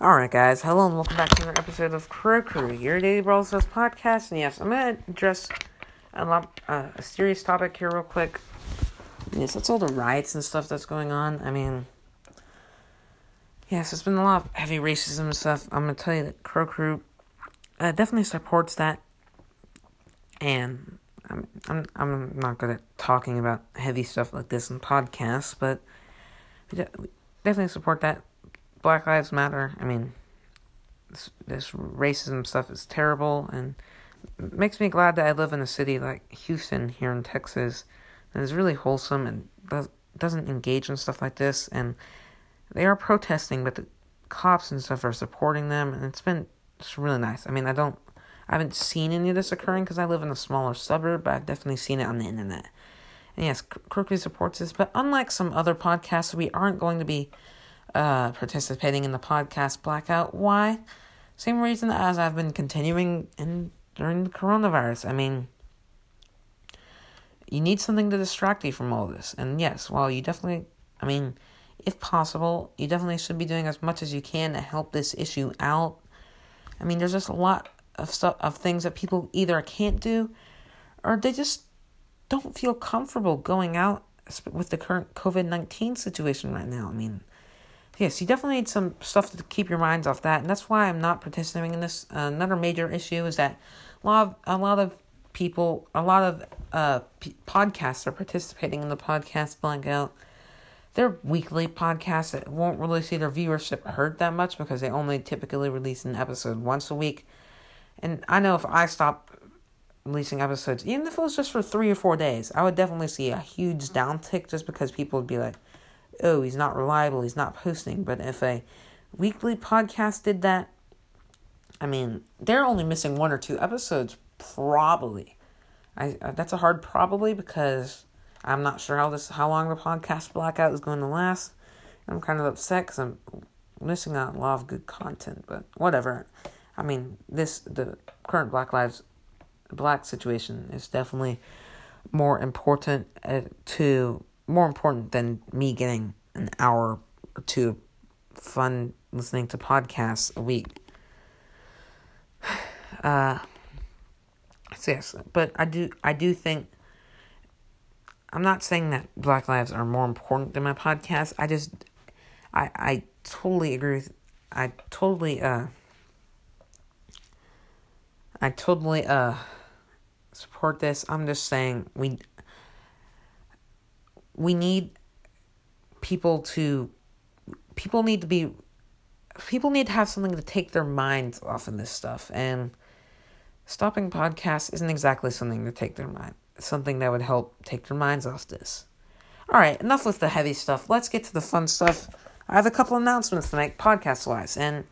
Alright, guys, hello and welcome back to another episode of Crow Crew, your daily Brawl Stars podcast. And yes, I'm going to address a, lot, uh, a serious topic here, real quick. Yes, that's all the riots and stuff that's going on. I mean, yes, there's been a lot of heavy racism and stuff. I'm going to tell you that Crow Crew uh, definitely supports that. And I'm, I'm, I'm not good at talking about heavy stuff like this in podcasts, but we definitely support that Black Lives Matter. I mean, this, this racism stuff is terrible, and makes me glad that I live in a city like Houston here in Texas that is really wholesome and does, doesn't engage in stuff like this. And they are protesting, but the cops and stuff are supporting them, and it's been it's really nice. I mean, I don't, I haven't seen any of this occurring because I live in a smaller suburb, but I've definitely seen it on the internet. And yes, Crow Crew supports this, but unlike some other podcasts, we aren't going to be uh, participating in the podcast blackout. Why? Same reason as I've been continuing in during the coronavirus. I mean, you need something to distract you from all this. And yes, while you definitely, I mean, if possible, you definitely should be doing as much as you can to help this issue out. I mean, there's just a lot of stuff of things that people either can't do, or they just don't feel comfortable going out with the current COVID nineteen situation right now. I mean, yes, you definitely need some stuff to keep your minds off that, and that's why I'm not participating in this. Uh, another major issue is that a lot of a lot of people, a lot of uh p- podcasts are participating in the podcast blackout. They're weekly podcasts that won't really see their viewership hurt that much because they only typically release an episode once a week. And I know if I stop releasing episodes, even if it was just for three or four days, I would definitely see a huge downtick just because people would be like, oh, he's not reliable, he's not posting. But if a weekly podcast did that, I mean, they're only missing one or two episodes, probably. I uh, that's a hard probably because I'm not sure how this how long the podcast blackout is going to last. I'm kind of upset because I'm missing out a lot of good content, but whatever. I mean, this the current Black Lives Black situation is definitely more important uh, to more important than me getting an hour or two of fun listening to podcasts a week. Uh, so yes, but I do I do think I'm not saying that Black Lives are more important than my podcast. I just I I totally agree with I totally uh I totally uh support this. I'm just saying we we need people to people need to be people need to have something to take their minds off of this stuff. And stopping podcasts isn't exactly something to take their mind something that would help take their minds off this. All right enough with the heavy stuff. Let's get to the fun stuff. I have a couple announcements to make podcast wise and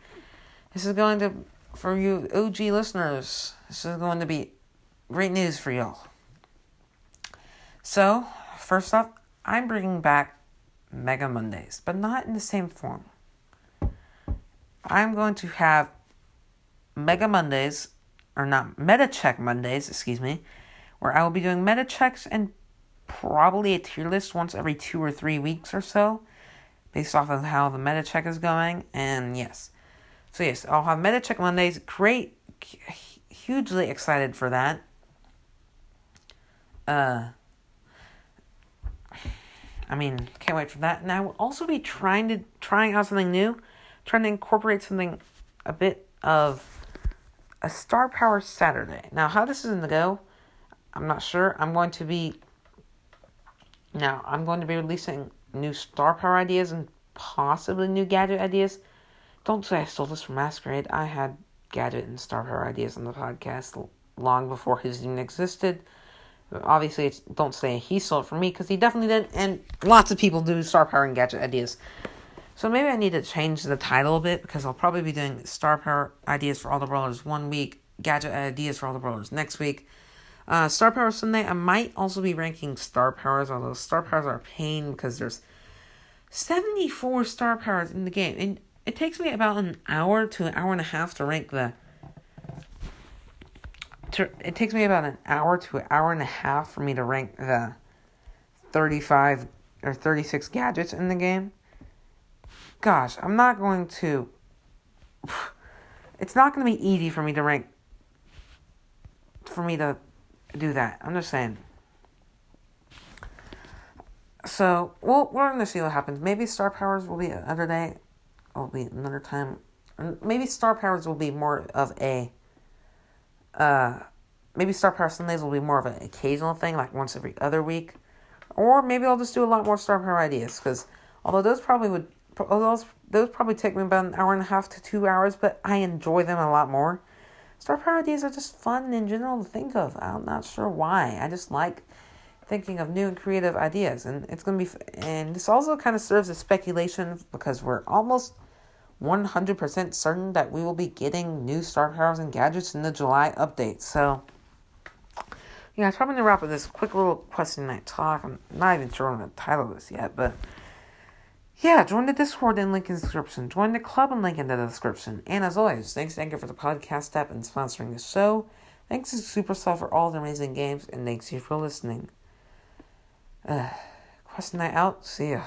this is going to for you og listeners this is going to be great news for y'all. So first up i'm bringing back Mega Mondays, but not in the same form. I'm going to have Mega Mondays, or not Meta Check Mondays, excuse me, where I will be doing meta checks and probably a tier list once every two or three weeks or so, based off of how the meta check is going. And yes, so yes, I'll have meta check Mondays. Great, hugely excited for that. Uh, I mean, can't wait for that. And I will also be trying to trying out something new, trying to incorporate something a bit of a Star Power Saturday. Now, how this is going to go, I'm not sure. I'm going to be now. I'm going to be releasing new Star Power ideas and possibly new gadget ideas. Don't say I stole this from Masquerade. I had gadget and Star Power ideas on the podcast long before his even existed. Obviously, it's don't say he stole it from me because he definitely did, and lots of people do star power and gadget ideas. So maybe I need to change the title a bit because I'll probably be doing star power ideas for all the brawlers one week, gadget ideas for all the brawlers next week. Uh, star power Sunday, I might also be ranking star powers, although star powers are a pain because there's 74 star powers in the game, and it takes me about an hour to an hour and a half to rank the it takes me about an hour to an hour and a half for me to rank the 35 or 36 gadgets in the game. Gosh, I'm not going to it's not going to be easy for me to rank. For me to do that. I'm just saying. So, well, we're going to see what happens. Maybe Star Powers will be another day. Will be another time. Maybe Star Powers will be more of a. Uh, maybe Star Power Sundays will be more of an occasional thing, like once every other week. Or maybe I'll just do a lot more Star Power ideas, because although those probably would. Those, those probably take me about an hour and a half to two hours, but I enjoy them a lot more. Star Power ideas are just fun in general to think of. I'm not sure why. I just like thinking of new and creative ideas, and it's to be. And this also kind of serves as speculation because we're almost 100% certain that we will be getting new star powers and gadgets in the July update. So, yeah, it's probably going to wrap up this quick little question night talk. I'm not even sure I'm going to title this yet, but yeah, join the Discord in link in the description. Join the club in link in the description. And as always, thanks to Anchor for the podcast app and sponsoring the show. Thanks to Supercell for all the amazing games, and thanks you for listening. Uh, question night out. See ya.